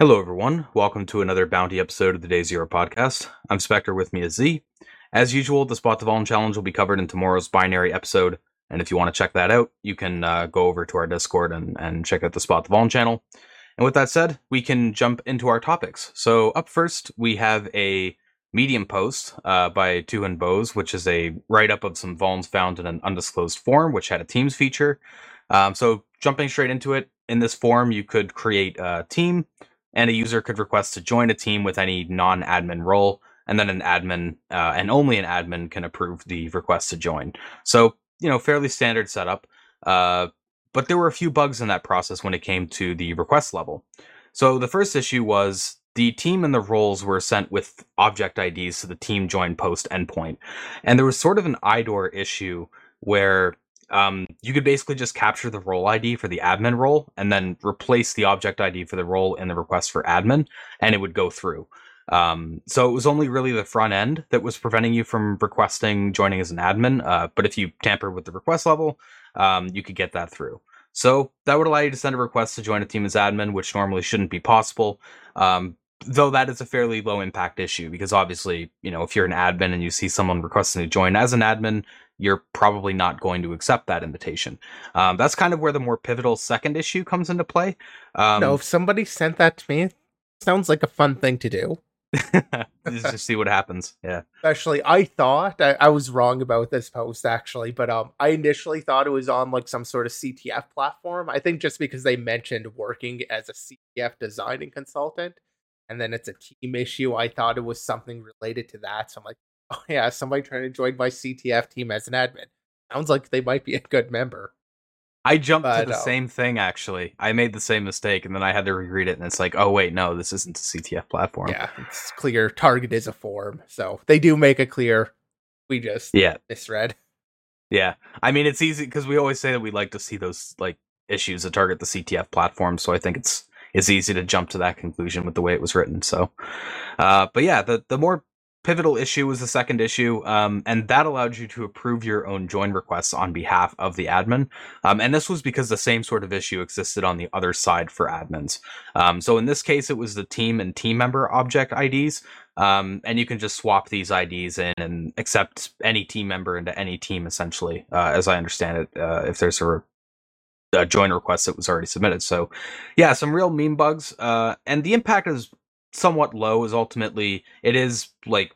Hello, everyone. Welcome to another bounty episode of the Day Zero podcast. I'm Spectre. With me is Z. As usual, the Spot the Vuln challenge will be covered in tomorrow's binary episode. And if you want to check that out, you can uh, go over to our Discord and, and check out the Spot the Vuln channel. And with that said, we can jump into our topics. So, up first, we have a Medium post uh, by Tuhin Bose, which is a write up of some Vulns found in an undisclosed form, which had a Teams feature. Um, so, jumping straight into it, in this form, you could create a team and a user could request to join a team with any non-admin role and then an admin uh, and only an admin can approve the request to join so you know fairly standard setup uh, but there were a few bugs in that process when it came to the request level so the first issue was the team and the roles were sent with object IDs to the team join post endpoint. And there was sort of an IDOR issue where um, you could basically just capture the role ID for the admin role and then replace the object ID for the role in the request for admin, and it would go through. Um, so it was only really the front end that was preventing you from requesting joining as an admin. Uh, but if you tamper with the request level, um, you could get that through. So that would allow you to send a request to join a team as admin, which normally shouldn't be possible. Um, though that is a fairly low impact issue because obviously, you know, if you're an admin and you see someone requesting to join as an admin, you're probably not going to accept that invitation. Um, that's kind of where the more pivotal second issue comes into play. Um, no, if somebody sent that to me, sounds like a fun thing to do. just see what happens. Yeah. Especially, I thought I, I, was wrong about this post actually, but um, I initially thought it was on like some sort of CTF platform. I think just because they mentioned working as a CTF designing consultant, and then it's a team issue, I thought it was something related to that. So I'm like, oh yeah, somebody trying to join my CTF team as an admin. Sounds like they might be a good member. I jumped but, to the um, same thing actually. I made the same mistake and then I had to reread it and it's like, oh wait, no, this isn't a CTF platform. Yeah, it's clear target is a form. So they do make it clear. We just yeah misread. Yeah. I mean it's easy because we always say that we like to see those like issues that target the CTF platform, so I think it's it's easy to jump to that conclusion with the way it was written. So uh but yeah, the the more pivotal issue was the second issue, um, and that allowed you to approve your own join requests on behalf of the admin. Um, and this was because the same sort of issue existed on the other side for admins. Um, so in this case, it was the team and team member object IDs. Um, and you can just swap these IDs in and accept any team member into any team, essentially, uh, as I understand it, uh, if there's a join request that was already submitted. So, yeah, some real meme bugs. Uh, and the impact is somewhat low is ultimately it is like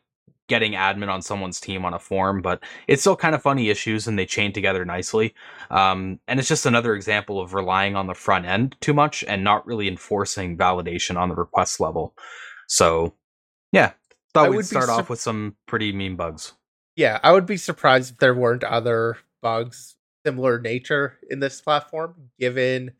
getting admin on someone's team on a form, but it's still kind of funny issues and they chain together nicely. Um, and it's just another example of relying on the front end too much and not really enforcing validation on the request level. So, yeah, thought I we'd start off with some pretty mean bugs. Yeah, I would be surprised if there weren't other bugs similar nature in this platform, given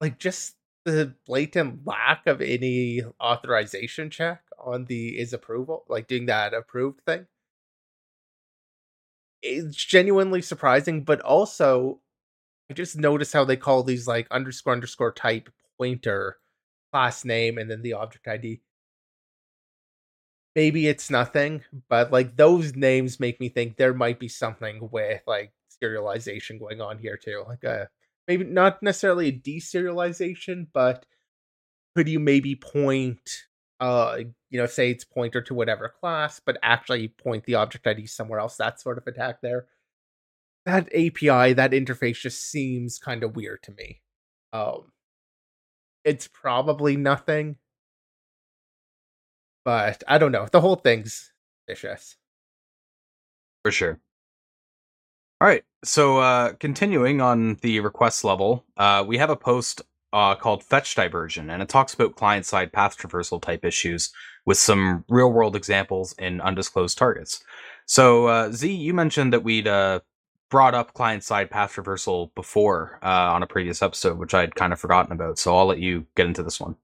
like just the blatant lack of any authorization check on the is approval, like doing that approved thing. It's genuinely surprising, but also I just notice how they call these like underscore underscore type pointer class name and then the object ID. Maybe it's nothing, but like those names make me think there might be something with like serialization going on here too. Like a maybe not necessarily a deserialization, but could you maybe point uh you know say it's pointer to whatever class but actually point the object id somewhere else that sort of attack there? That api that interface just seems kind of weird to me. Um it's probably nothing. But i don't know the whole thing's vicious. For sure all right. So uh, continuing on the request level, uh, we have a post uh, called Fetch Diversion, and it talks about client side path traversal type issues with some real world examples in undisclosed targets. So, uh, Z, you mentioned that we'd uh, brought up client side path traversal before uh, on a previous episode, which I'd kind of forgotten about. So I'll let you get into this one.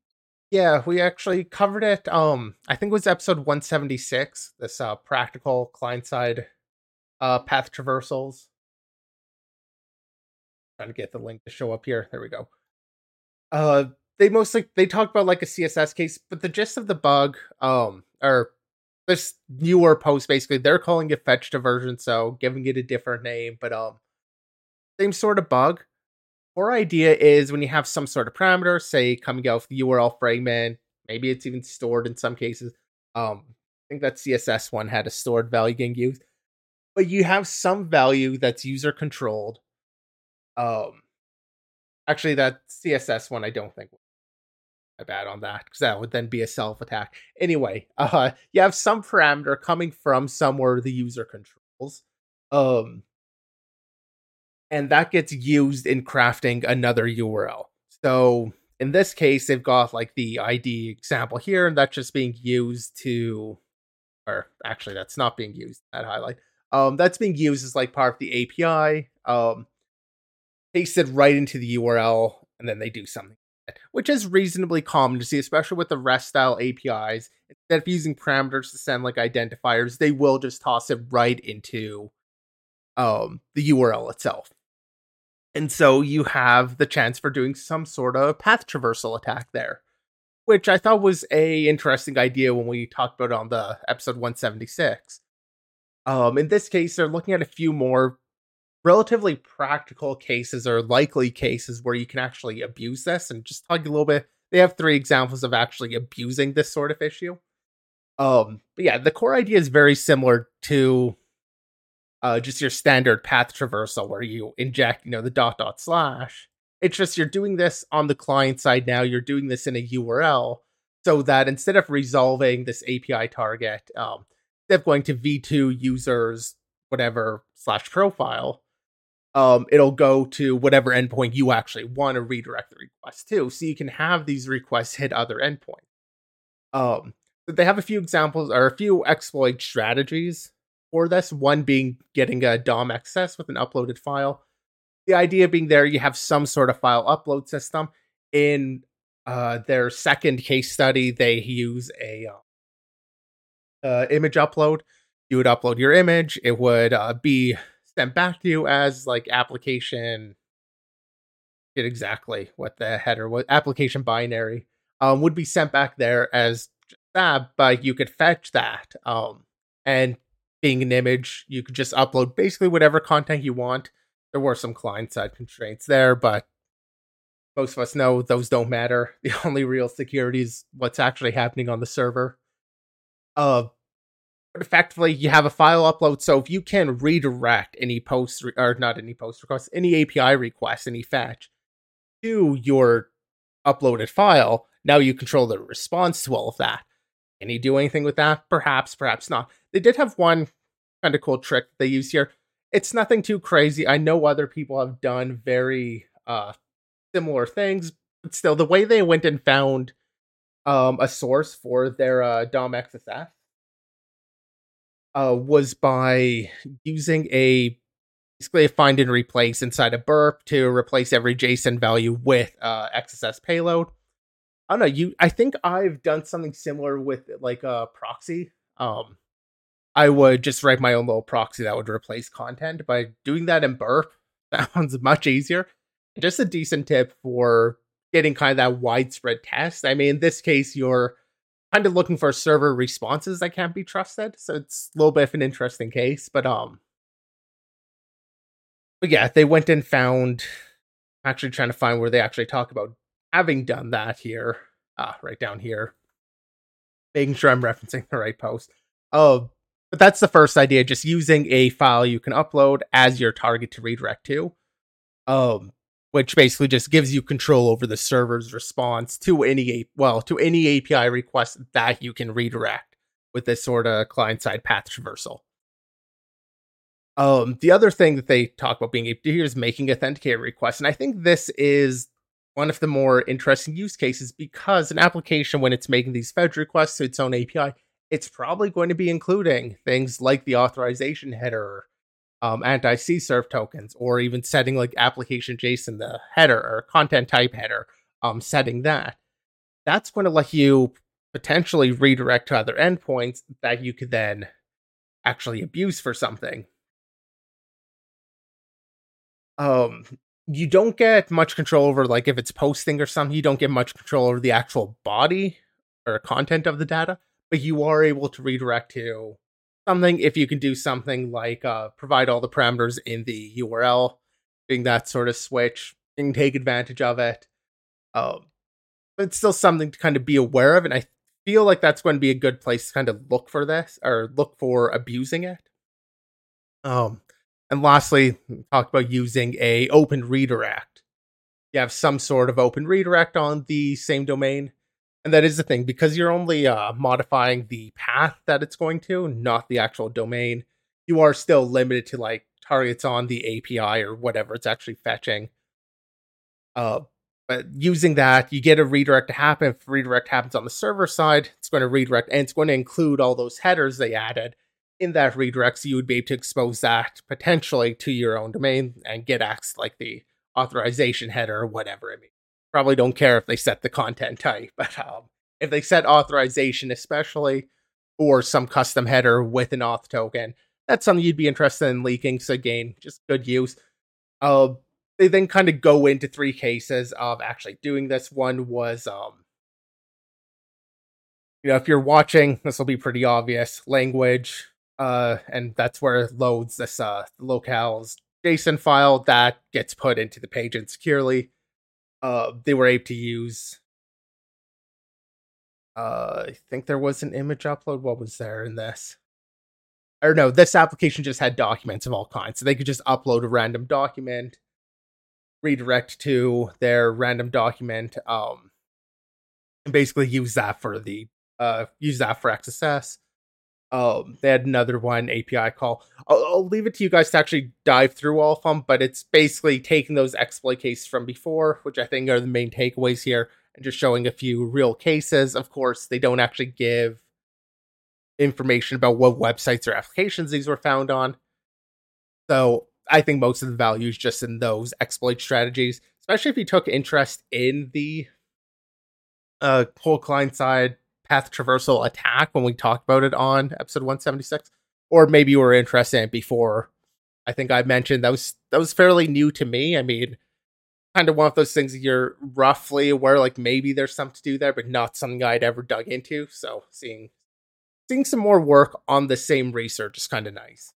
Yeah, we actually covered it. Um, I think it was episode 176. This practical client side path traversals. Trying to get the link to show up here. There we go. Uh, they mostly they talk about like a CSS case, but the gist of the bug, um, or this newer post basically, they're calling it fetch diversion, so giving it a different name, but um, same sort of bug. core idea is when you have some sort of parameter, say coming out of the URL fragment, maybe it's even stored in some cases. Um, I think that CSS one had a stored value getting used, but you have some value that's user controlled. Um, actually, that CSS one I don't think my bad on that because that would then be a self attack. Anyway, uh, you have some parameter coming from somewhere the user controls. Um, and that gets used in crafting another URL. So in this case, they've got like the ID example here, and that's just being used to, or actually, that's not being used. That highlight, um, that's being used as like part of the API, um, pasted right into the URL, and then they do something, which is reasonably common to see, especially with the REST style APIs. Instead of using parameters to send like identifiers, they will just toss it right into um the URL itself. And so you have the chance for doing some sort of path traversal attack there, which I thought was a interesting idea when we talked about it on the episode 176. Um, in this case, they're looking at a few more relatively practical cases or likely cases where you can actually abuse this and just talk a little bit. They have three examples of actually abusing this sort of issue. Um, but yeah, the core idea is very similar to uh, just your standard path traversal where you inject, you know, the dot dot slash. It's just you're doing this on the client side now. You're doing this in a URL so that instead of resolving this API target, um, instead of going to v2 users whatever slash profile, um, it'll go to whatever endpoint you actually want to redirect the request to. So you can have these requests hit other endpoints. Um, they have a few examples or a few exploit strategies for this. One being getting a DOM access with an uploaded file. The idea being there, you have some sort of file upload system. In uh, their second case study, they use a uh, uh, image upload. You would upload your image. It would uh, be sent back to you as like application. Get exactly what the header was. Application binary um, would be sent back there as that, but you could fetch that um, and being an image, you could just upload basically whatever content you want. There were some client side constraints there, but most of us know those don't matter. The only real security is what's actually happening on the server. Uh, effectively, you have a file upload. So if you can redirect any post re- or not any post request, any API request, any fetch to your uploaded file, now you control the response to all of that. Can you do anything with that? Perhaps, perhaps not. They did have one kind of cool trick they use here. It's nothing too crazy. I know other people have done very uh similar things, but still the way they went and found um a source for their uh DOM XSS uh was by using a basically a find and replace inside a burp to replace every JSON value with uh XSS payload. I don't know. You, I think I've done something similar with like a proxy. Um, I would just write my own little proxy that would replace content. By doing that in Burp, sounds much easier. Just a decent tip for getting kind of that widespread test. I mean, in this case, you're kind of looking for server responses that can't be trusted, so it's a little bit of an interesting case. But um, but yeah, they went and found. Actually, trying to find where they actually talk about having done that here, ah, right down here, making sure I'm referencing the right post. Oh, but that's the first idea, just using a file you can upload as your target to redirect to. Um, which basically just gives you control over the server's response to any well to any API request that you can redirect with this sort of client side path traversal. Um, the other thing that they talk about being able to do is making authenticated requests, and I think this is one of the more interesting use cases because an application, when it's making these fetch requests to its own API, it's probably going to be including things like the authorization header, um, anti CSRF tokens, or even setting like application JSON the header or content type header, um, setting that. That's going to let you potentially redirect to other endpoints that you could then actually abuse for something. Um, you don't get much control over like if it's posting or something you don't get much control over the actual body or content of the data but you are able to redirect to something if you can do something like uh, provide all the parameters in the url doing that sort of switch you can take advantage of it. Um, but it's still something to kind of be aware of, and I feel like that's going to be a good place to kind of look for this or look for abusing it. Um, and lastly, talk about using a open redirect. You have some sort of open redirect on the same domain, and that is the thing because you're only uh, modifying the path that it's going to, not the actual domain. You are still limited to like targets on the API or whatever it's actually fetching. Uh, but using that, you get a redirect to happen. If redirect happens on the server side, it's going to redirect and it's going to include all those headers they added in that redirect. So you would be able to expose that potentially to your own domain and get access like the authorization header or whatever it means. Probably don't care if they set the content type, but um, if they set authorization, especially or some custom header with an auth token, that's something you'd be interested in leaking. So again, just good use. Uh, they then kind of go into three cases of actually doing this. One was, um, you know, if you're watching, this will be pretty obvious. Language, uh, and that's where it loads this uh locales JSON file that gets put into the page insecurely. Uh, they were able to use. Uh, I think there was an image upload. What was there in this? Or no, this application just had documents of all kinds, so they could just upload a random document redirect to their random document um and basically use that for the uh use that for XSS. Um, they had another one API call. I'll, I'll, leave it to you guys to actually dive through all of them, but it's basically taking those exploit cases from before, which I think are the main takeaways here, and just showing a few real cases. Of course, they don't actually give information about what websites or applications these were found on. So I think most of the value is just in those exploit strategies, especially if you took interest in the uh, whole client side path traversal attack when we talked about it on episode 176, or maybe you were interested in it before. I think I mentioned that was that was fairly new to me. I mean, kind of one of those things you're roughly aware, like maybe there's something to do there, but not something I'd ever dug into. So seeing seeing some more work on the same research is kind of nice.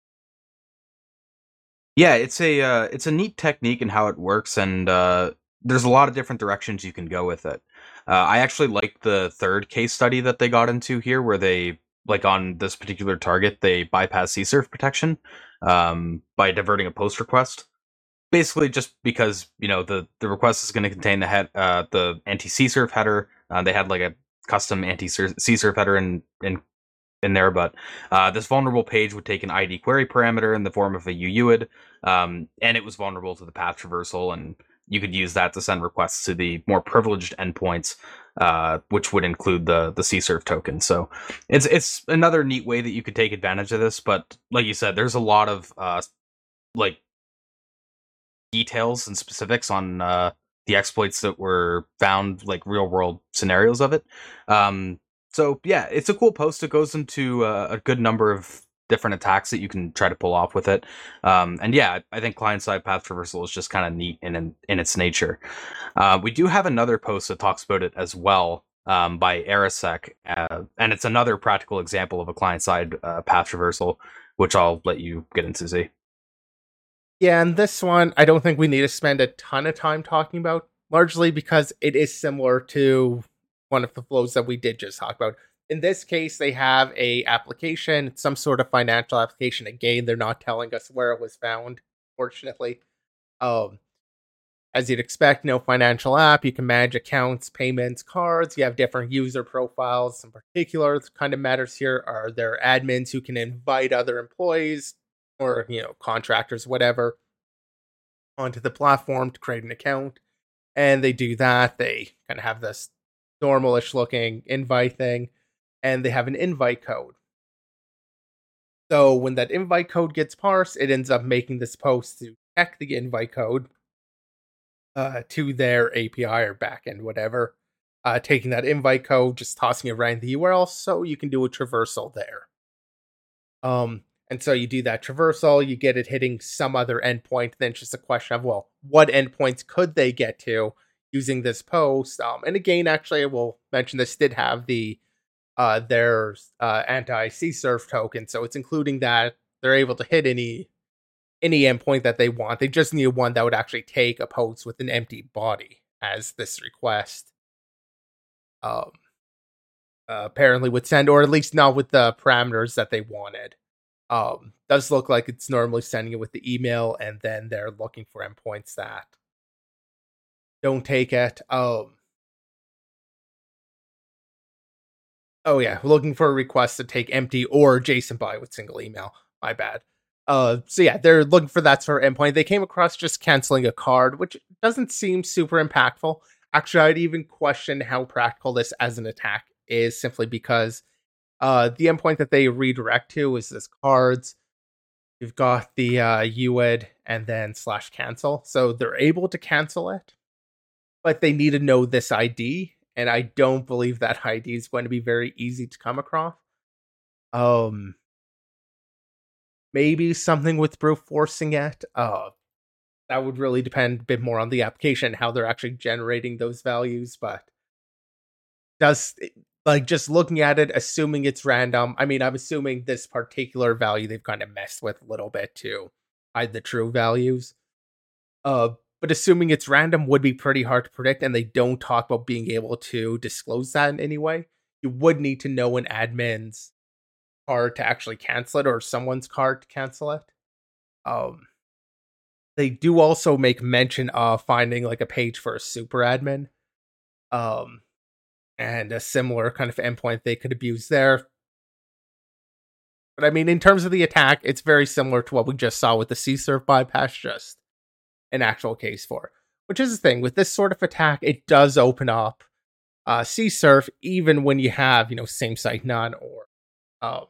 Yeah, it's a uh, it's a neat technique and how it works, and uh, there's a lot of different directions you can go with it. Uh, I actually like the third case study that they got into here, where they like on this particular target they bypass CSRF protection um, by diverting a post request. Basically, just because you know the the request is going to contain the head uh, the anti CSRF header. Uh, they had like a custom anti CSRF header in in in there, but uh, this vulnerable page would take an ID query parameter in the form of a UUID, um, and it was vulnerable to the path traversal, and you could use that to send requests to the more privileged endpoints, uh, which would include the the CSRF token. So it's it's another neat way that you could take advantage of this. But like you said, there's a lot of uh, like details and specifics on uh, the exploits that were found, like real world scenarios of it. Um, so yeah, it's a cool post. It goes into uh, a good number of different attacks that you can try to pull off with it. Um, and yeah, I think client side path traversal is just kind of neat in, in, in its nature. Uh, we do have another post that talks about it as well um, by Arasec, uh, and it's another practical example of a client side uh, path traversal, which I'll let you get into. Z. Yeah, and this one I don't think we need to spend a ton of time talking about, largely because it is similar to one of the flows that we did just talk about. In this case, they have a application, some sort of financial application. Again, they're not telling us where it was found, fortunately. Um, as you'd expect, no financial app. You can manage accounts, payments, cards. You have different user profiles. In particular, kind of matters here are there admins who can invite other employees or you know contractors, whatever, onto the platform to create an account. And they do that. They kind of have this normalish looking invite thing, and they have an invite code. So when that invite code gets parsed, it ends up making this post to check the invite code uh, to their API or backend, whatever. Uh, taking that invite code, just tossing it right in the URL, so you can do a traversal there. Um, and so you do that traversal, you get it hitting some other endpoint. Then it's just a question of, well, what endpoints could they get to? using this post. Um, and again, actually, I will mention this did have the uh, their uh, anti CSRF token, so it's including that they're able to hit any any endpoint that they want. They just need one that would actually take a post with an empty body as this request. Um, uh, apparently would send, or at least not with the parameters that they wanted. Um, does look like it's normally sending it with the email, and then they're looking for endpoints that don't take it. Um, oh yeah, looking for a request to take empty or JSON body with single email. My bad. Uh, so yeah, they're looking for that sort of endpoint. They came across just canceling a card, which doesn't seem super impactful. Actually, I'd even question how practical this as an attack is, simply because uh, the endpoint that they redirect to is this cards. You've got the uh, UID and then slash cancel, so they're able to cancel it, but they need to know this ID, and I don't believe that ID is going to be very easy to come across. Um, maybe something with brute forcing it. Uh, that would really depend a bit more on the application, how they're actually generating those values. But does like just looking at it, assuming it's random. I mean, I'm assuming this particular value they've kind of messed with a little bit to hide the true values. Uh, but assuming it's random would be pretty hard to predict, and they don't talk about being able to disclose that in any way. You would need to know an admin's card to actually cancel it or someone's card to cancel it. Um, they do also make mention of finding like a page for a super admin. Um, and a similar kind of endpoint they could abuse there. But I mean, in terms of the attack, it's very similar to what we just saw with the CSRF bypass, just an actual case for. Which is the thing with this sort of attack, it does open up uh, CSRF even when you have you know same site none or um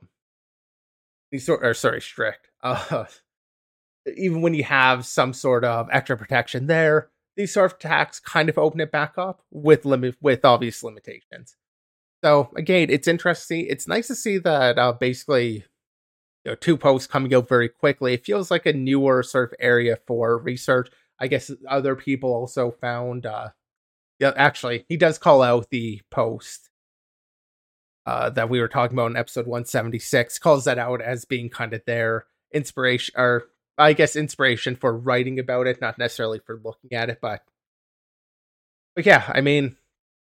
these sort or sorry strict uh even when you have some sort of extra protection there these sort of attacks kind of open it back up with limit with obvious limitations so again it's interesting it's nice to see that uh basically you know two posts coming out very quickly it feels like a newer sort of area for research i guess other people also found uh yeah actually he does call out the post uh, that we were talking about in episode 176 calls that out as being kind of their inspiration or I guess inspiration for writing about it, not necessarily for looking at it, but but yeah, I mean,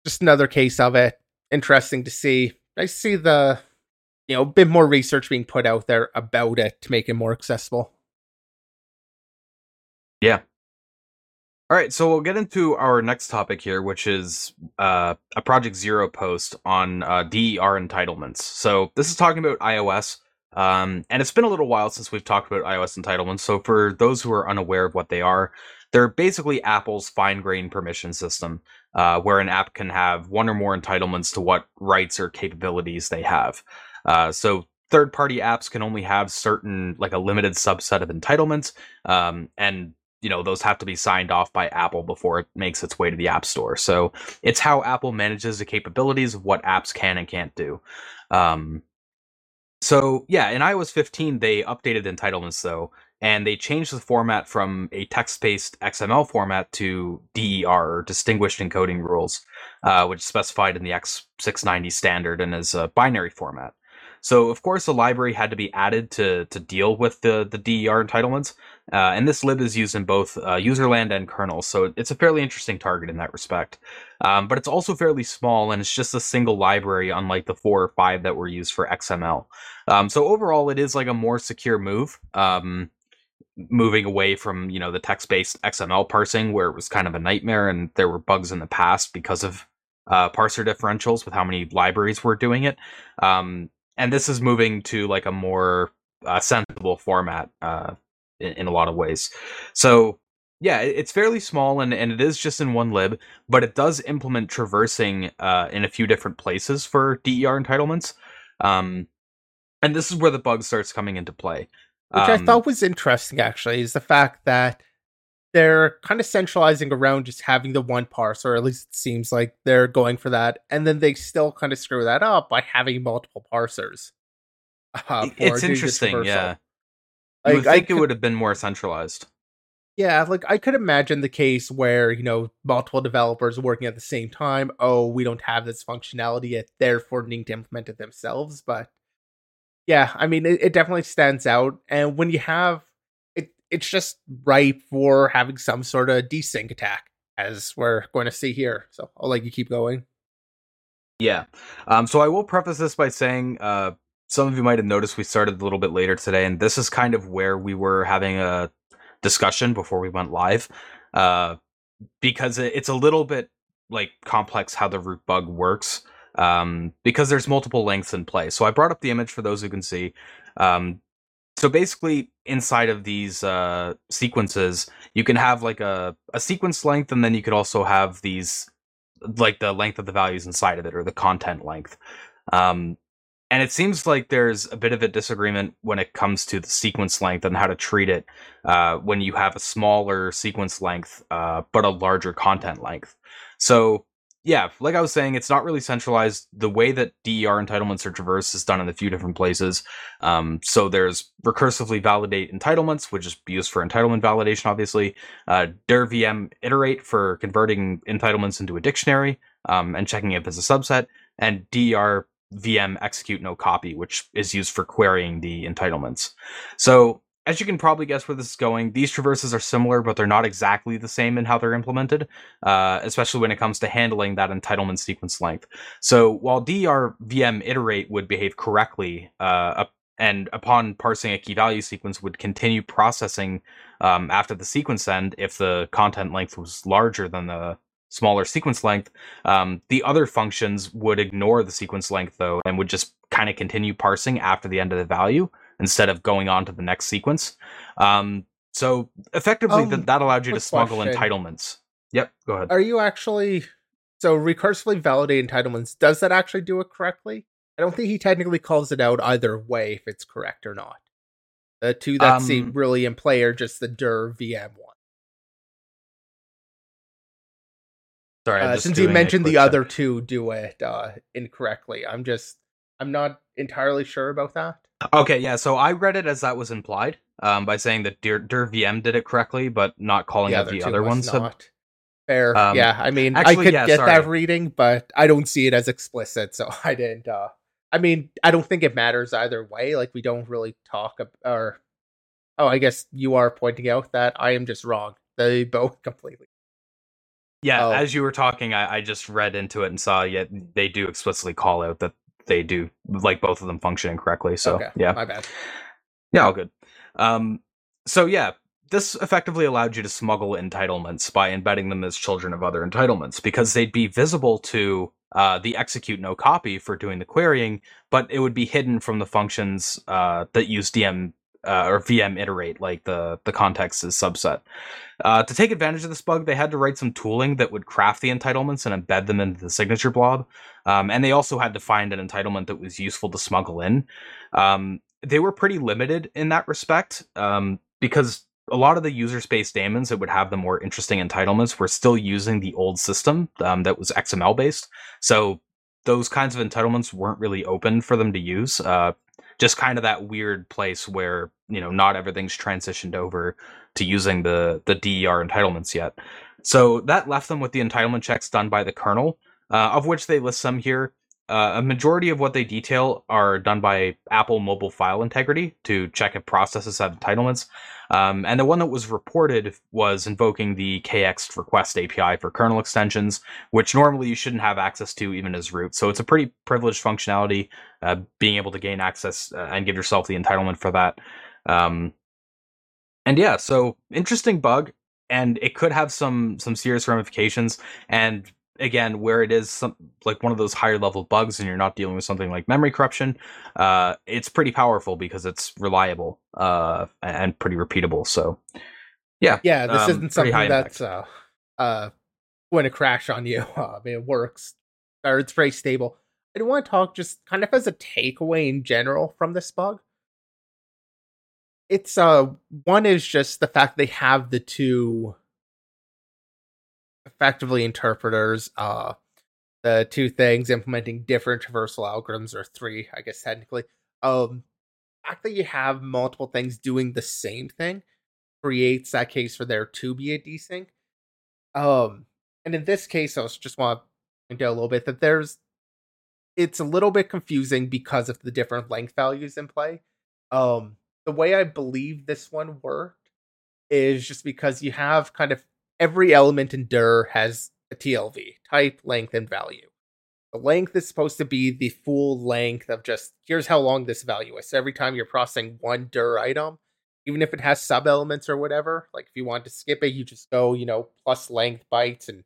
just another case of it. Interesting to see. I see the you know, a bit more research being put out there about it to make it more accessible. Yeah, all right, so we'll get into our next topic here, which is uh, a Project Zero post on uh, DER entitlements. So this is talking about iOS, um, and it's been a little while since we've talked about iOS entitlements. So for those who are unaware of what they are, they're basically Apple's fine-grained permission system, uh, where an app can have one or more entitlements to what rights or capabilities they have. Uh, so third-party apps can only have certain, like a limited subset of entitlements, um, and you know those have to be signed off by apple before it makes its way to the app store. So it's how apple manages the capabilities of what apps can and can't do. Um, so yeah in ios 15 they updated entitlements though and they changed the format from a text-based xml format to der or distinguished encoding rules uh, which is specified in the x690 standard and is a binary format so of course the library had to be added to to deal with the the DER entitlements, uh, and this lib is used in both uh, userland and kernel. So it's a fairly interesting target in that respect. Um, but it's also fairly small, and it's just a single library, unlike the four or five that were used for XML. Um, so overall, it is like a more secure move. Um, moving away from you know the text-based XML parsing, where it was kind of a nightmare, and there were bugs in the past because of uh, parser differentials with how many libraries were doing it. Um, and this is moving to like a more uh, sensible format uh, in, in, a lot of ways. So yeah, it's fairly small and, and it is just in one lib, but it does implement traversing uh, in a few different places for DER entitlements. Um, and this is where the bug starts coming into play. Which um, I thought was interesting, actually, is the fact that they're kind of centralizing around just having the one parser, or at least it seems like they're going for that, and then they still kind of screw that up by having multiple parsers. Uh, it's interesting, yeah. Like, would think could, it would have been more centralized. Yeah, like I could imagine the case where you know multiple developers working at the same time. Oh, we don't have this functionality yet, therefore needing to implement it themselves. But yeah, I mean, it, it definitely stands out. And when you have it's just ripe for having some sort of desync attack, as we're going to see here. So I'll let you keep going. Yeah. Um, so I will preface this by saying uh, some of you might have noticed we started a little bit later today, and this is kind of where we were having a discussion before we went live, uh, because it's a little bit like complex how the root bug works, um, because there's multiple lengths in play. So I brought up the image for those who can see. Um, so basically, inside of these uh, sequences, you can have like a, a sequence length, and then you could also have these like the length of the values inside of it or the content length. Um, and it seems like there's a bit of a disagreement when it comes to the sequence length and how to treat it uh, when you have a smaller sequence length uh, but a larger content length. So yeah, like I was saying, it's not really centralized. The way that DER entitlements are traversed is done in a few different places. Um, so there's recursively validate entitlements, which is used for entitlement validation, obviously. Uh, DER VM iterate for converting entitlements into a dictionary um, and checking if it's a subset, and DER VM execute no copy, which is used for querying the entitlements. So as you can probably guess where this is going, these traverses are similar, but they're not exactly the same in how they're implemented, uh, especially when it comes to handling that entitlement sequence length. So while DER VM iterate would behave correctly, uh, and upon parsing a key value sequence would continue processing um, after the sequence end if the content length was larger than the smaller sequence length. Um, the other functions would ignore the sequence length though and would just kind of continue parsing after the end of the value instead of going on to the next sequence. Um, so effectively, um, th- that allowed you to smuggle question. entitlements. Yep, go ahead. Are you actually so recursively validate entitlements? Does that actually do it correctly? I don't think he technically calls it out either way if it's correct or not. The two that um, seem really in play are just the DER VM one. Sorry, uh, since you mentioned the check. other two do it uh, incorrectly, I'm just I'm not entirely sure about that. Okay, yeah. So I read it as that was implied um, by saying that DER, DER VM did it correctly, but not calling out the other ones. Not. Fair. Um, yeah, I mean, actually, I could yeah, get sorry. that reading, but I don't see it as explicit, so I didn't. uh I mean, I don't think it matters either way. Like, we don't really talk about, or oh, I guess you are pointing out that I am just wrong. They both completely. Yeah, oh. as you were talking, I, I, just read into it and saw yet they do explicitly call out that they do like both of them functioning correctly. So okay, yeah, my bad. Yeah, all good. Um, so yeah, this effectively allowed you to smuggle entitlements by embedding them as children of other entitlements because they'd be visible to uh, the execute no copy for doing the querying, but it would be hidden from the functions uh, that use DM uh, or VM iterate, like the the context is subset. Uh, to take advantage of this bug, they had to write some tooling that would craft the entitlements and embed them into the signature blob, um, and they also had to find an entitlement that was useful to smuggle in. Um, they were pretty limited in that respect um, because a lot of the user space daemons that would have the more interesting entitlements were still using the old system um, that was XML based. So those kinds of entitlements weren't really open for them to use. Uh, just kind of that weird place where you know not everything's transitioned over to using the the DER entitlements yet. So that left them with the entitlement checks done by the kernel, uh, of which they list some here. Uh, a majority of what they detail are done by Apple Mobile File Integrity to check if processes have entitlements. Um, and the one that was reported was invoking the kext request API for kernel extensions, which normally you shouldn't have access to even as root. So it's a pretty privileged functionality, uh, being able to gain access uh, and give yourself the entitlement for that. Um, and yeah, so interesting bug, and it could have some some serious ramifications. And again where it is some like one of those higher level bugs and you're not dealing with something like memory corruption uh it's pretty powerful because it's reliable uh and pretty repeatable so yeah yeah this um, isn't something that's uh uh going to crash on you I mean, it works or it's very stable. I do want to talk just kind of as a takeaway in general from this bug. It's uh one is just the fact they have the two effectively interpreters. Uh, the two things implementing different traversal algorithms, or three, I guess technically. Um, the fact that you have multiple things doing the same thing creates that case for there to be a desync. Um, and in this case, I just want to point out a little bit that there's it's a little bit confusing because of the different length values in play. Um, the way I believe this one worked is just because you have kind of every element in DER has a TLV, type, length, and value. The length is supposed to be the full length of just here's how long this value is. So every time you're processing one DER item, even if it has sub elements or whatever, like if you want to skip it, you just go, you know, plus length bytes and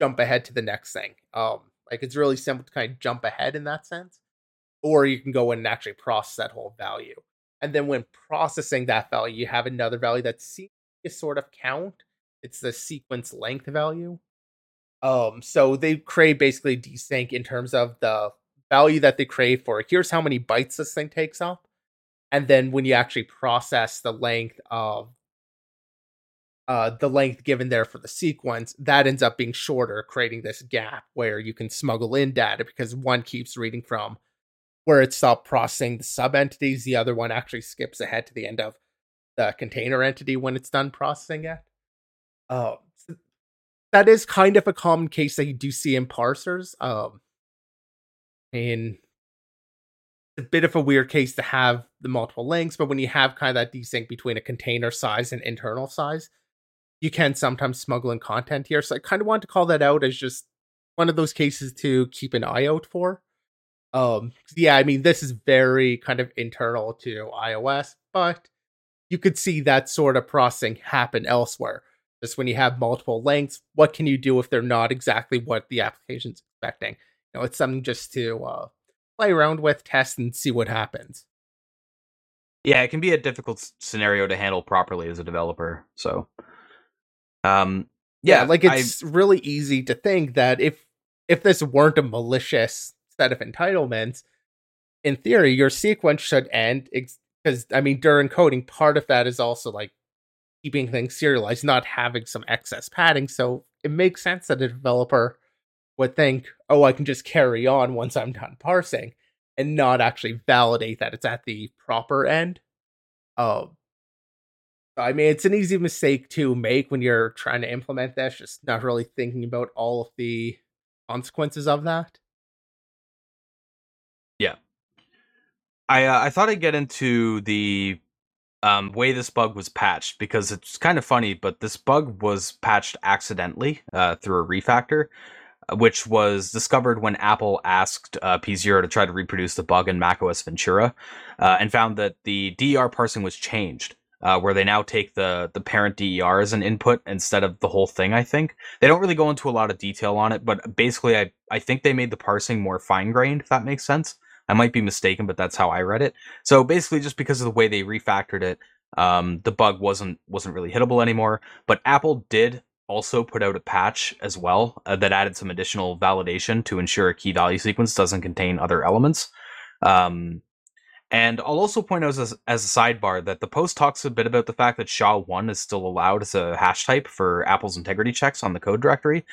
jump ahead to the next thing. Um, like it's really simple to kind of jump ahead in that sense. Or you can go in and actually process that whole value. And then when processing that value, you have another value that seems to sort of count. It's the sequence length value. Um, so they crave basically desync in terms of the value that they crave for here's how many bytes this thing takes up. And then when you actually process the length of uh, the length given there for the sequence, that ends up being shorter, creating this gap where you can smuggle in data because one keeps reading from where it stopped processing the sub entities, the other one actually skips ahead to the end of the container entity when it's done processing it. Uh, that is kind of a common case that you do see in parsers. Um, and a bit of a weird case to have the multiple lengths, but when you have kind of that desync between a container size and internal size, you can sometimes smuggle in content here. So I kind of want to call that out as just one of those cases to keep an eye out for. Um, yeah, I mean, this is very kind of internal to iOS, but you could see that sort of processing happen elsewhere. Just when you have multiple lengths, what can you do if they're not exactly what the application's expecting? You know, it's something just to uh, play around with, test, and see what happens. Yeah, it can be a difficult scenario to handle properly as a developer. So, um, yeah, yeah like it's I... really easy to think that if if this weren't a malicious set of entitlements, in theory, your sequence should end because I mean, DER encoding, part of that is also like keeping things serialized, not having some excess padding. So it makes sense that a developer would think, oh, I can just carry on once I'm done parsing and not actually validate that it's at the proper end. Um, I mean, it's an easy mistake to make when you're trying to implement this, just not really thinking about all of the consequences of that. Yeah. I uh, I thought I'd get into the um, way this bug was patched because it's kind of funny, but this bug was patched accidentally uh, through a refactor, uh, which was discovered when Apple asked uh, P Zero to try to reproduce the bug in macOS Ventura, uh, and found that the DER parsing was changed. Uh, where they now take the the parent DER as an input instead of the whole thing. I think they don't really go into a lot of detail on it, but basically, I I think they made the parsing more fine grained. If that makes sense. I might be mistaken, but that's how I read it. So basically, just because of the way they refactored it, um, the bug wasn't wasn't really hittable anymore. But Apple did also put out a patch as well uh, that added some additional validation to ensure a key value sequence doesn't contain other elements. Um, and I'll also point out as, as a sidebar that the post talks a bit about the fact that SHA-1 is still allowed as a hash type for Apple's integrity checks on the code directory,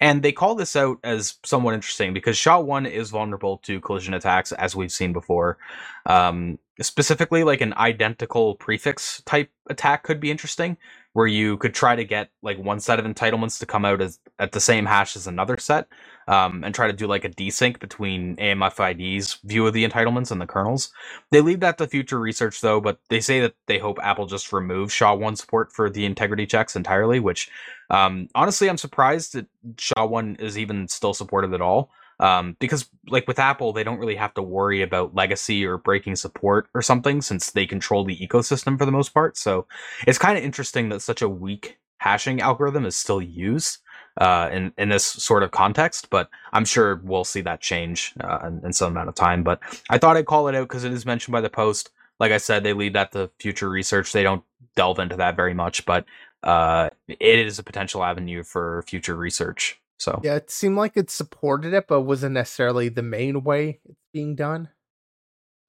and they call this out as somewhat interesting because SHA-1 is vulnerable to collision attacks, as we've seen before. Um, specifically, like an identical prefix type attack could be interesting, where you could try to get like one set of entitlements to come out as at the same hash as another set, um, and try to do like a desync between AMFID's view of the entitlements and the kernels. They leave that to future research though, but they say that they hope Apple just removes SHA-1 support for the integrity checks entirely, which um, honestly, I'm surprised that SHA-1 is even still supported at all. Um, because like with Apple, they don't really have to worry about legacy or breaking support or something since they control the ecosystem for the most part. So it's kind of interesting that such a weak hashing algorithm is still used uh, in in this sort of context. But I'm sure we'll see that change uh, in, in some amount of time. But I thought I'd call it out because it is mentioned by the post. Like I said, they leave that to future research. They don't delve into that very much, but uh, it is a potential avenue for future research. So yeah, it seemed like it supported it, but wasn't necessarily the main way it's being done.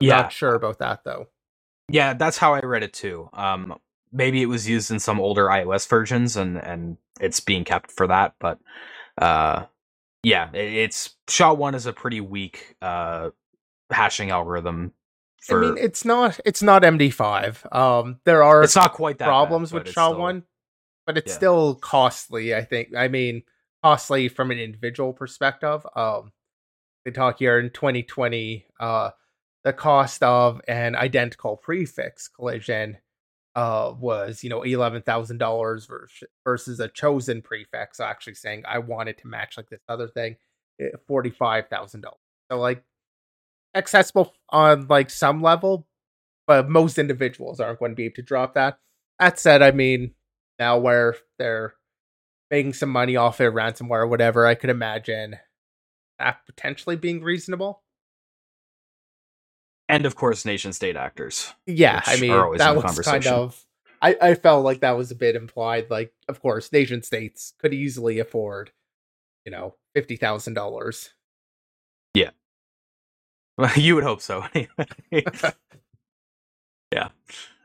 I'm yeah, not sure about that though. Yeah, that's how I read it too. Um, maybe it was used in some older iOS versions, and and it's being kept for that. But uh, yeah, it, it's SHA-1 is a pretty weak uh hashing algorithm for... I mean, it's not it's not MD5. Um, there are it's not quite problems bad, with SHA-1, but it's yeah. still costly. I think. I mean, costly from an individual perspective. Um, they talk here in 2020, uh, the cost of an identical prefix collision uh was you know eleven thousand dollars versus a chosen prefix actually saying I wanted to match like this other thing, eh, forty five thousand dollars. So like accessible on like some level, but most individuals aren't going to be able to drop that. That said, I mean now where they're making some money off it, ransomware or whatever, I could imagine that potentially being reasonable and of course nation state actors. Yeah, I mean that was kind of I, I felt like that was a bit implied. Like, of course, nation states could easily afford, you know, fifty thousand dollars. Yeah. Well, you would hope so. yeah.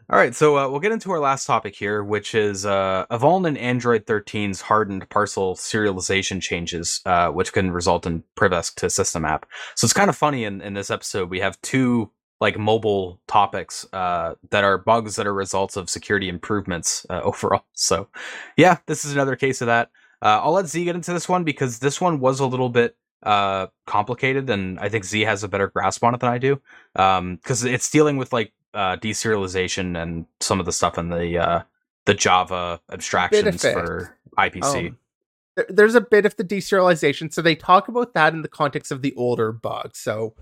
All right, so uh, we'll get into our last topic here, which is uh, Evoln and Android 13's hardened parcel serialization changes, uh, which can result in Privesc to system app. So it's kind of funny in, in this episode, we have two like mobile topics uh, that are bugs that are results of security improvements uh, overall. So, yeah, this is another case of that. Uh, I'll let Z get into this one because this one was a little bit uh, complicated, and I think Z has a better grasp on it than I do because um, it's dealing with like uh, deserialization and some of the stuff in the uh, the Java abstractions for IPC. Um, there's a bit of the deserialization, so they talk about that in the context of the older bug. So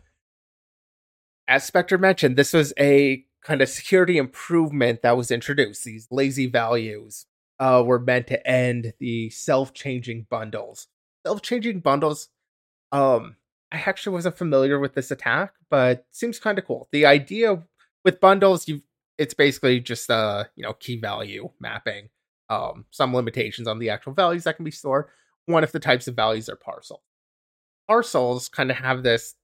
as Spectre mentioned, this was a kind of security improvement that was introduced. These lazy values uh, were meant to end the self-changing bundles. Self-changing bundles. Um, I actually wasn't familiar with this attack, but seems kind of cool. The idea with bundles, you it's basically just a uh, you know key value mapping. Um, some limitations on the actual values that can be stored. One of the types of values are parcel. Parcels kind of have this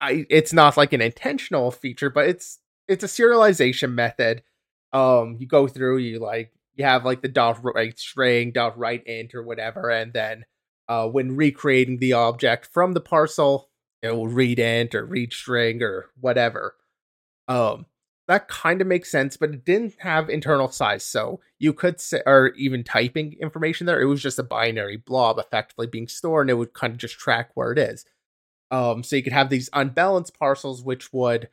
I it's not like an intentional feature, but it's it's a serialization method. Um, you go through, you like you have like the dot right string, dot right int or whatever, and then uh, when recreating the object from the parcel, it will read int or read string or whatever. Um, that kind of makes sense, but it didn't have internal size, so you could say, or even typing information there. It was just a binary blob effectively being stored, and it would kind of just track where it is. Um, so you could have these unbalanced parcels, which would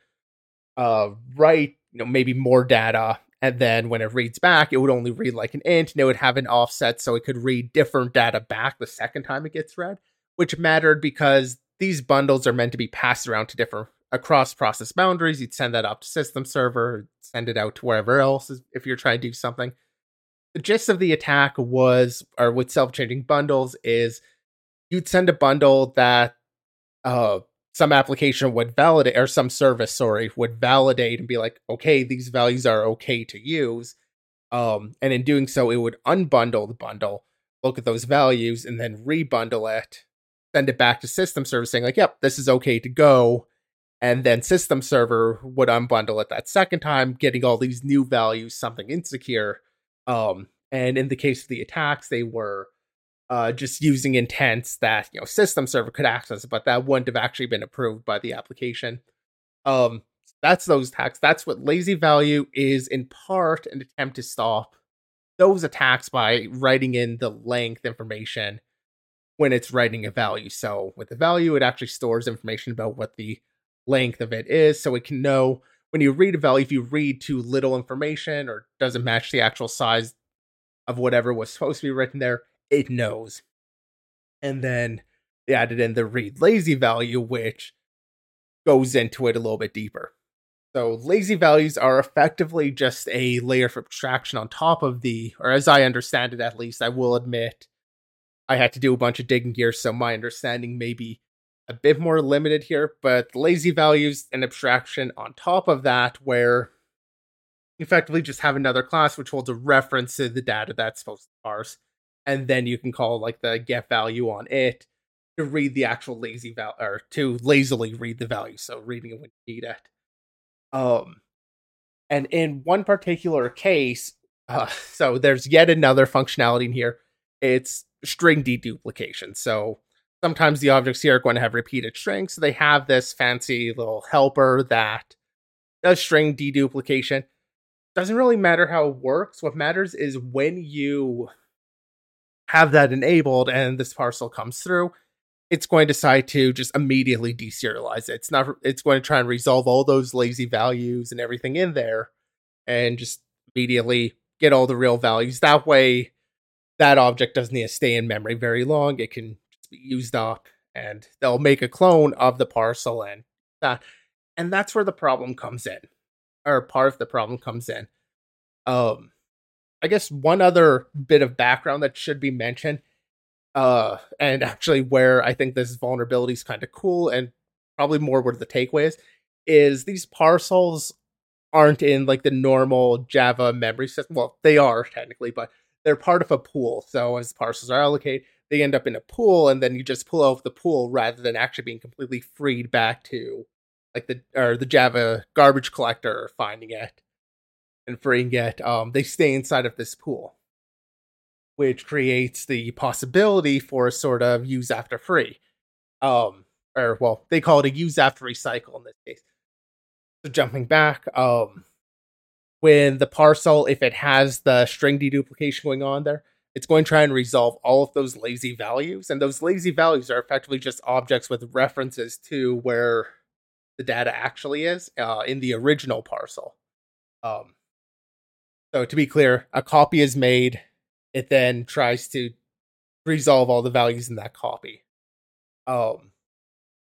uh, write, you know, maybe more data, and then when it reads back, it would only read like an int, and it would have an offset, so it could read different data back the second time it gets read, which mattered because these bundles are meant to be passed around to different across process boundaries. You'd send that up to system server, send it out to wherever else if you're trying to do something. The gist of the attack was, or with self-changing bundles, is you'd send a bundle that uh, some application would validate or some service sorry would validate and be like okay these values are okay to use um, and in doing so it would unbundle the bundle look at those values and then rebundle it send it back to system server saying like yep this is okay to go and then system server would unbundle it that second time getting all these new values something insecure um, and in the case of the attacks they were uh, just using intents that you know system server could access, but that wouldn't have actually been approved by the application. Um, that's those attacks. That's what lazy value is in part an attempt to stop those attacks by writing in the length information when it's writing a value. So with the value, it actually stores information about what the length of it is, so it can know when you read a value if you read too little information or doesn't match the actual size of whatever was supposed to be written there it knows. And then they added in the read lazy value, which goes into it a little bit deeper. So lazy values are effectively just a layer of abstraction on top of the, or as I understand it at least, I will admit I had to do a bunch of digging here, so my understanding may be a bit more limited here, but lazy values and abstraction on top of that where effectively just have another class which holds a reference to the data that's supposed to parse and then you can call like the get value on it to read the actual lazy value or to lazily read the value. So reading it when you need it. Um, and in one particular case, uh, so there's yet another functionality in here. It's string deduplication. So sometimes the objects here are going to have repeated strings. So they have this fancy little helper that does string deduplication. Doesn't really matter how it works. What matters is when you have that enabled and this parcel comes through, it's going to decide to just immediately deserialize it. It's not it's going to try and resolve all those lazy values and everything in there and just immediately get all the real values. That way, that object doesn't need to stay in memory very long. It can be used up, and they'll make a clone of the parcel and that. And that's where the problem comes in, or part of the problem comes in. Um, I guess one other bit of background that should be mentioned, uh, and actually where I think this vulnerability is kind of cool and probably more where the takeaway is, is these parcels aren't in like the normal Java memory system. Well, they are technically, but they're part of a pool. So as parcels are allocated, they end up in a pool, and then you just pull out of the pool rather than actually being completely freed back to like the or the Java garbage collector finding it and freeing it, um, they stay inside of this pool, which creates the possibility for a sort of use after free. Um, or well, they call it a use after recycle in this case. So jumping back, um, when the parcel, if it has the string deduplication going on there, it's going to try and resolve all of those lazy values. And those lazy values are effectively just objects with references to where the data actually is uh, in the original parcel. Um, so to be clear, a copy is made. It then tries to resolve all the values in that copy. Um,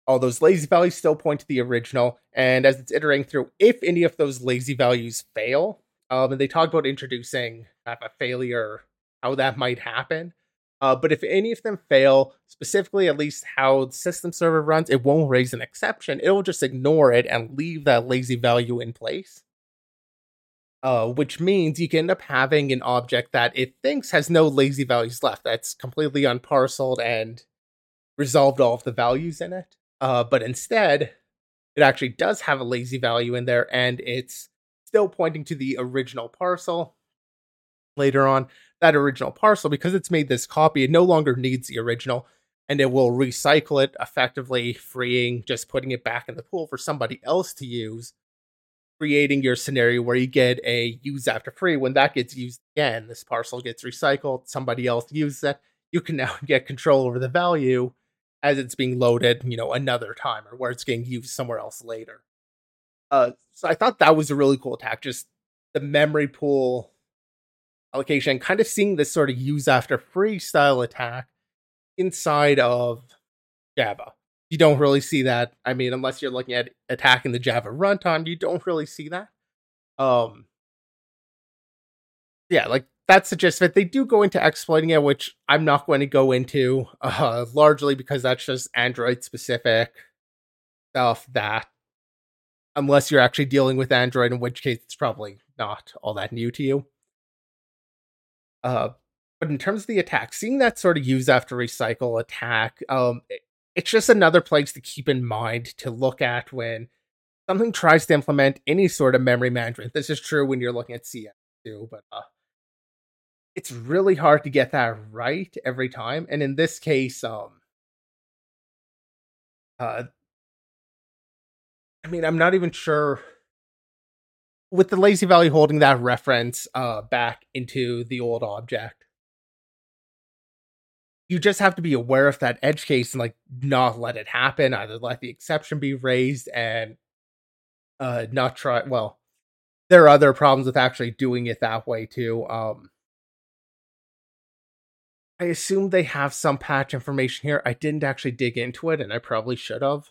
all those lazy values still point to the original, and as it's iterating through, if any of those lazy values fail, um, and they talk about introducing a failure, how that might happen. Uh, but if any of them fail, specifically at least how the system server runs, it won't raise an exception. It'll just ignore it and leave that lazy value in place uh, which means you can end up having an object that it thinks has no lazy values left. That's completely unparceled and resolved all of the values in it. Uh, but instead, it actually does have a lazy value in there, and it's still pointing to the original parcel. Later on, that original parcel, because it's made this copy, it no longer needs the original, and it will recycle it, effectively freeing just putting it back in the pool for somebody else to use creating your scenario where you get a use after free. When that gets used again, this parcel gets recycled, somebody else uses it. You can now get control over the value as it's being loaded, you know, another time or where it's getting used somewhere else later. Uh, so I thought that was a really cool attack. Just the memory pool allocation, kind of seeing this sort of use after free style attack inside of Java you don't really see that. I mean, unless you're looking at attacking the Java runtime, you don't really see that. Um, yeah, like that's the gist of it. They do go into exploiting it, which I'm not going to go into, uh, largely because that's just Android specific stuff that, unless you're actually dealing with Android, in which case it's probably not all that new to you. Uh, but in terms of the attack, seeing that sort of use after recycle attack, um, it's just another place to keep in mind to look at when something tries to implement any sort of memory management. This is true when you're looking at CS too, but uh, it's really hard to get that right every time. And in this case, um, uh, I mean, I'm not even sure with the lazy value holding that reference uh back into the old object. You just have to be aware of that edge case and like not let it happen either let the exception be raised and uh not try well there are other problems with actually doing it that way too um. I assume they have some patch information here. I didn't actually dig into it and i probably should have.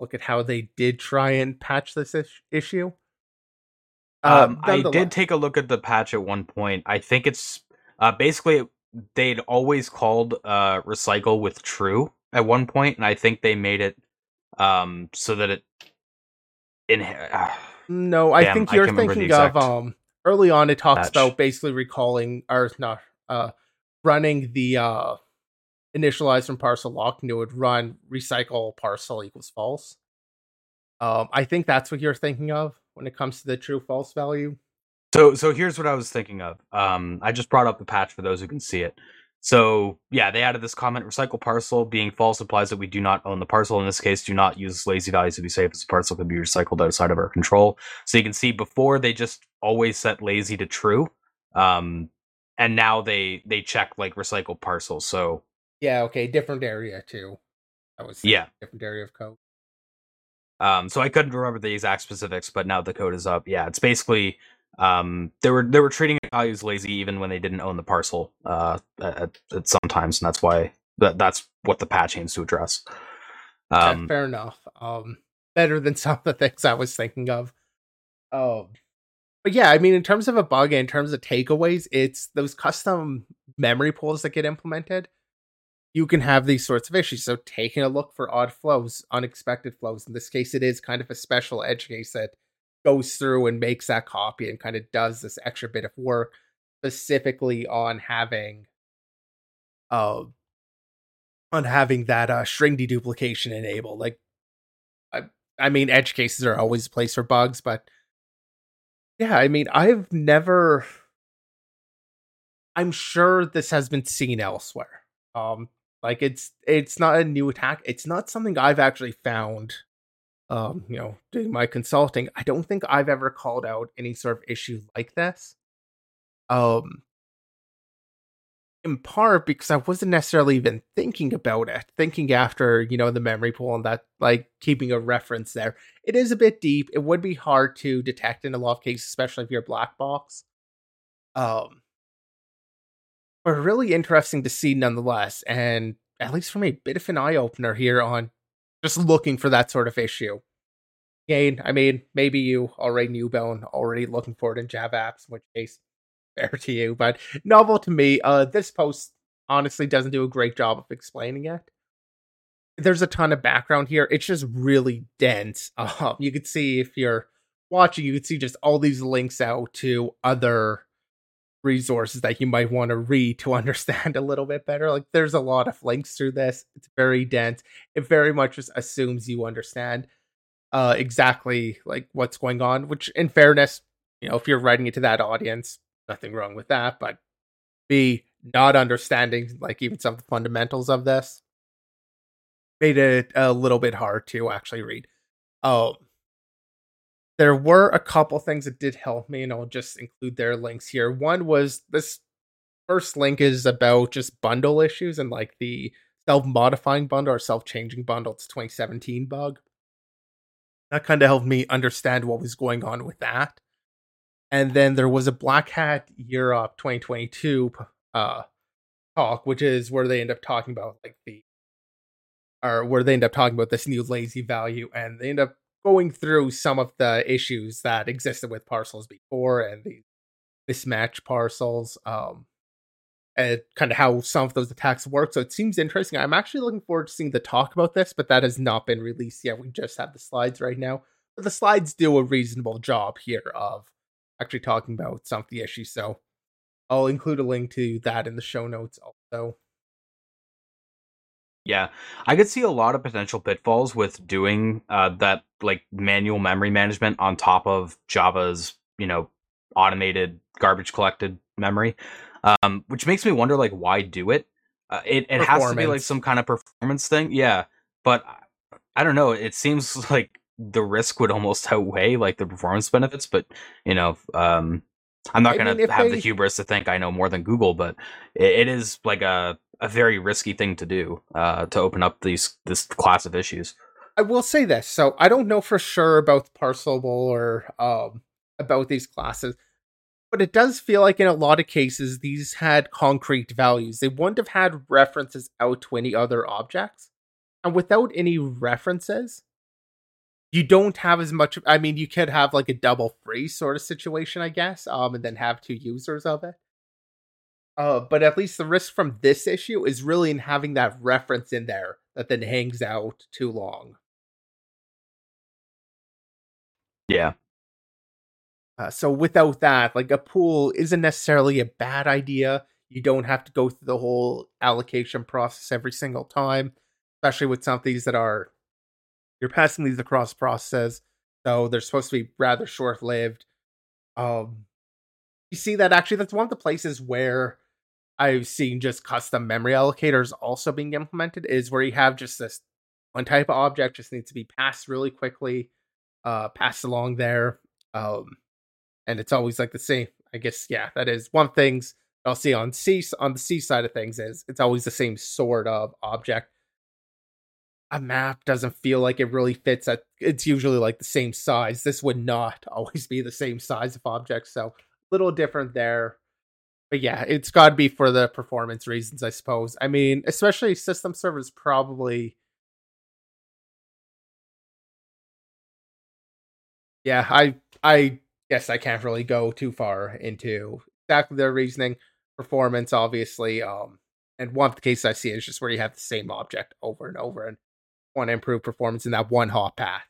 Look at how they did try and patch this is- issue um, i did take a look at the patch at one point i think it's uh, basically they'd always called uh, recycle with true at one point, and I think they made it um, so that it. In no, I think you're I thinking of um early on. It talks patch. about basically recalling or not uh running the uh initialize from parcel lock, and it would run recycle parcel equals false. Um, I think that's what you're thinking of when it comes to the true false value. So so here's what I was thinking of. Um, I just brought up the patch for those who can see it. So yeah, they added this comment: recycle parcel being false implies that we do not own the parcel. In this case, do not use lazy values to be safe, as the parcel can be recycled outside of our control. So you can see before they just always set lazy to true, um, and now they they check like recycle parcel. So yeah, okay, different area too. That was yeah, different area of code. Um, so I couldn't remember the exact specifics, but now the code is up. Yeah, it's basically um, they were they were treating values lazy even when they didn't own the parcel uh, at, at sometimes, and that's why that that's what the patch aims to address. Um, yeah, fair enough. Um, better than some of the things I was thinking of. Um, but yeah, I mean, in terms of a bug, in terms of takeaways, it's those custom memory pools that get implemented. You can have these sorts of issues. So taking a look for odd flows, unexpected flows. In this case, it is kind of a special edge case that goes through and makes that copy and kind of does this extra bit of work specifically on having uh on having that uh string deduplication enabled like i i mean edge cases are always a place for bugs but yeah i mean i've never i'm sure this has been seen elsewhere um like it's it's not a new attack it's not something i've actually found um, you know, doing my consulting, I don't think I've ever called out any sort of issue like this. Um, in part because I wasn't necessarily even thinking about it, thinking after, you know, the memory pool and that, like, keeping a reference there. It is a bit deep. It would be hard to detect in a lot of cases, especially if you're black box. Um, but really interesting to see nonetheless. And at least for me, a bit of an eye opener here on just looking for that sort of issue. Again, I mean, maybe you already knew Bone, already looking for it in Java apps, in which case, fair to you. But novel to me, uh, this post honestly doesn't do a great job of explaining it. There's a ton of background here. It's just really dense. Um, you could see if you're watching, you could see just all these links out to other resources that you might want to read to understand a little bit better. Like there's a lot of links through this. It's very dense. It very much just assumes you understand uh exactly like what's going on, which in fairness, you know, if you're writing it to that audience, nothing wrong with that, but B not understanding like even some of the fundamentals of this made it a little bit hard to actually read. Um there were a couple things that did help me, and I'll just include their links here. One was this first link is about just bundle issues and like the self modifying bundle or self changing bundle. It's 2017 bug. That kind of helped me understand what was going on with that. And then there was a Black Hat Europe 2022 uh, talk, which is where they end up talking about like the, or where they end up talking about this new lazy value, and they end up going through some of the issues that existed with parcels before and the mismatch parcels um and kind of how some of those attacks work so it seems interesting. I'm actually looking forward to seeing the talk about this but that has not been released yet. We just have the slides right now. But the slides do a reasonable job here of actually talking about some of the issues. So i'll include a link to that in the show notes also yeah, I could see a lot of potential pitfalls with doing uh, that, like manual memory management on top of Java's, you know, automated garbage collected memory, um, which makes me wonder, like, why do it? Uh, it it has to be like some kind of performance thing, yeah. But I don't know. It seems like the risk would almost outweigh like the performance benefits. But you know, um, I'm not gonna have they... the hubris to think I know more than Google, but it, it is like a a very risky thing to do uh, to open up these this class of issues. I will say this. So I don't know for sure about Parcelable or um, about these classes, but it does feel like in a lot of cases these had concrete values. They wouldn't have had references out to any other objects, and without any references, you don't have as much. I mean, you could have like a double free sort of situation, I guess, um, and then have two users of it. Uh, but at least the risk from this issue is really in having that reference in there that then hangs out too long. Yeah. Uh, so without that, like a pool isn't necessarily a bad idea. You don't have to go through the whole allocation process every single time, especially with some of these that are you're passing these across processes, so they're supposed to be rather short lived. Um, you see that actually that's one of the places where I've seen just custom memory allocators also being implemented is where you have just this one type of object just needs to be passed really quickly, uh, passed along there. Um, and it's always like the same. I guess yeah, that is one things I'll see on C on the C side of things is it's always the same sort of object. A map doesn't feel like it really fits at it's usually like the same size. This would not always be the same size of objects, so a little different there. But yeah, it's got to be for the performance reasons, I suppose. I mean, especially system servers probably Yeah, I I guess I can't really go too far into exactly their reasoning. Performance, obviously, um, and one of the cases I see is just where you have the same object over and over and want to improve performance in that one hop path.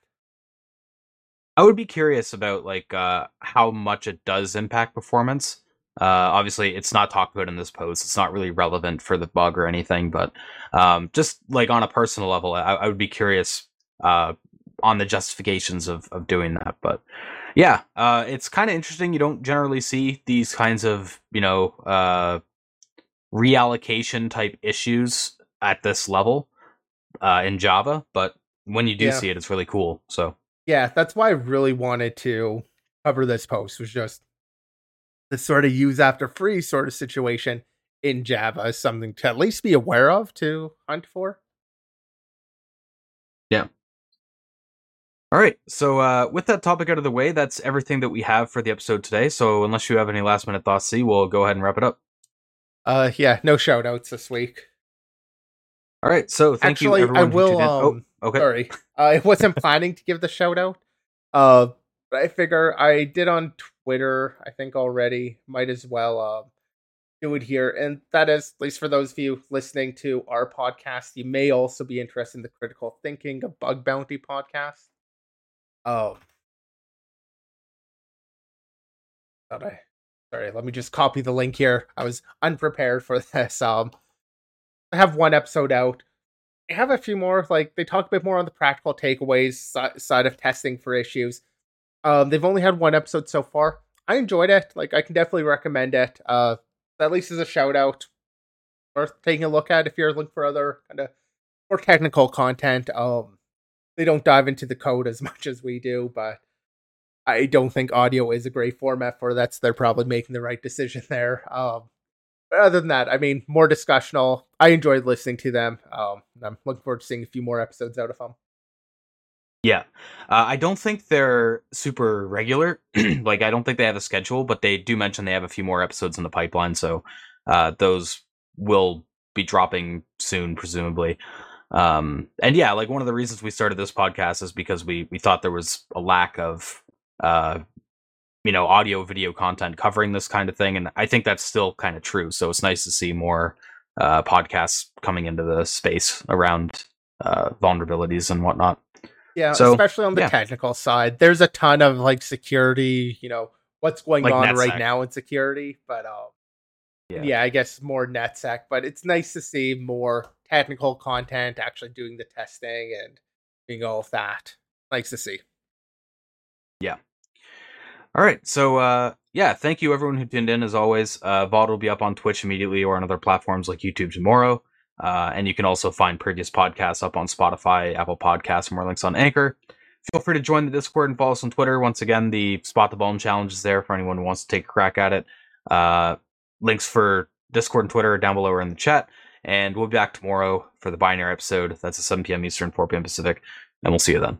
I would be curious about like uh, how much it does impact performance. Uh, obviously, it's not talked about in this post. It's not really relevant for the bug or anything, but um, just like on a personal level, I, I would be curious uh, on the justifications of of doing that. But yeah, uh, it's kind of interesting. You don't generally see these kinds of you know uh, reallocation type issues at this level uh, in Java, but when you do Yeah. see it, it's really cool. So Yeah, that's why I really wanted to cover this post was just the sort of use after free sort of situation in Java is something to at least be aware of to hunt for. Yeah. All right. So, uh, with that topic out of the way, that's everything that we have for the episode today. So, unless you have any last minute thoughts, see, we'll go ahead and wrap it up. Uh yeah, no shout outs this week. All right. So, thank Actually, you, I everyone. will um oh, okay. sorry. I wasn't planning to give the shout out. Uh but I figure I did on Twitter, I think already. Might as well uh do it here. And that is, at least for those of you listening to our podcast, you may also be interested in the critical thinking, a bug bounty podcast. Oh. Thought I sorry, let me just copy the link here. I was unprepared for this. Um I have one episode out. I have a few more. Like they talk a bit more on the practical takeaways side of testing for issues. Um, they've only had one episode so far. I enjoyed it. Like I can definitely recommend it. Uh, at least as a shout out, worth taking a look at if you're looking for other kind of more technical content. Um, they don't dive into the code as much as we do, but I don't think audio is a great format for that. So they're probably making the right decision there. Um, other than that, I mean, more discussional. I enjoyed listening to them. Um, I'm looking forward to seeing a few more episodes out of them. Yeah. Uh, I don't think they're super regular. like, I don't think they have a schedule, but they do mention they have a few more episodes in the pipeline. So, uh, those will be dropping soon, presumably. Um, and yeah, like one of the reasons we started this podcast is because we we thought there was a lack of uh you know audio video content covering this kind of thing and i think that's still kind of true so it's nice to see more uh podcasts coming into the space around uh vulnerabilities and whatnot Yeah, So, especially on the yeah. technical side. There's a ton of like security, you know, what's going Like on right now in security, but um Yeah. yeah. I guess more NetSec, but it's nice to see more technical content actually doing the testing and doing all of that. Nice to see. All right so uh yeah thank you everyone who tuned in as always. Uh vod will be up on twitch immediately or on other platforms like youtube tomorrow. Uh and you can also find previous podcasts up on spotify apple podcasts and more links on anchor. Feel free to join the discord and follow us on twitter. Once again the spot the bone challenge is there for anyone who wants to take a crack at it. Uh links for discord and twitter are down below or in the chat. And we'll be back tomorrow for the binary episode. That's at 7 p.m eastern 4 p.m pacific. And we'll see you then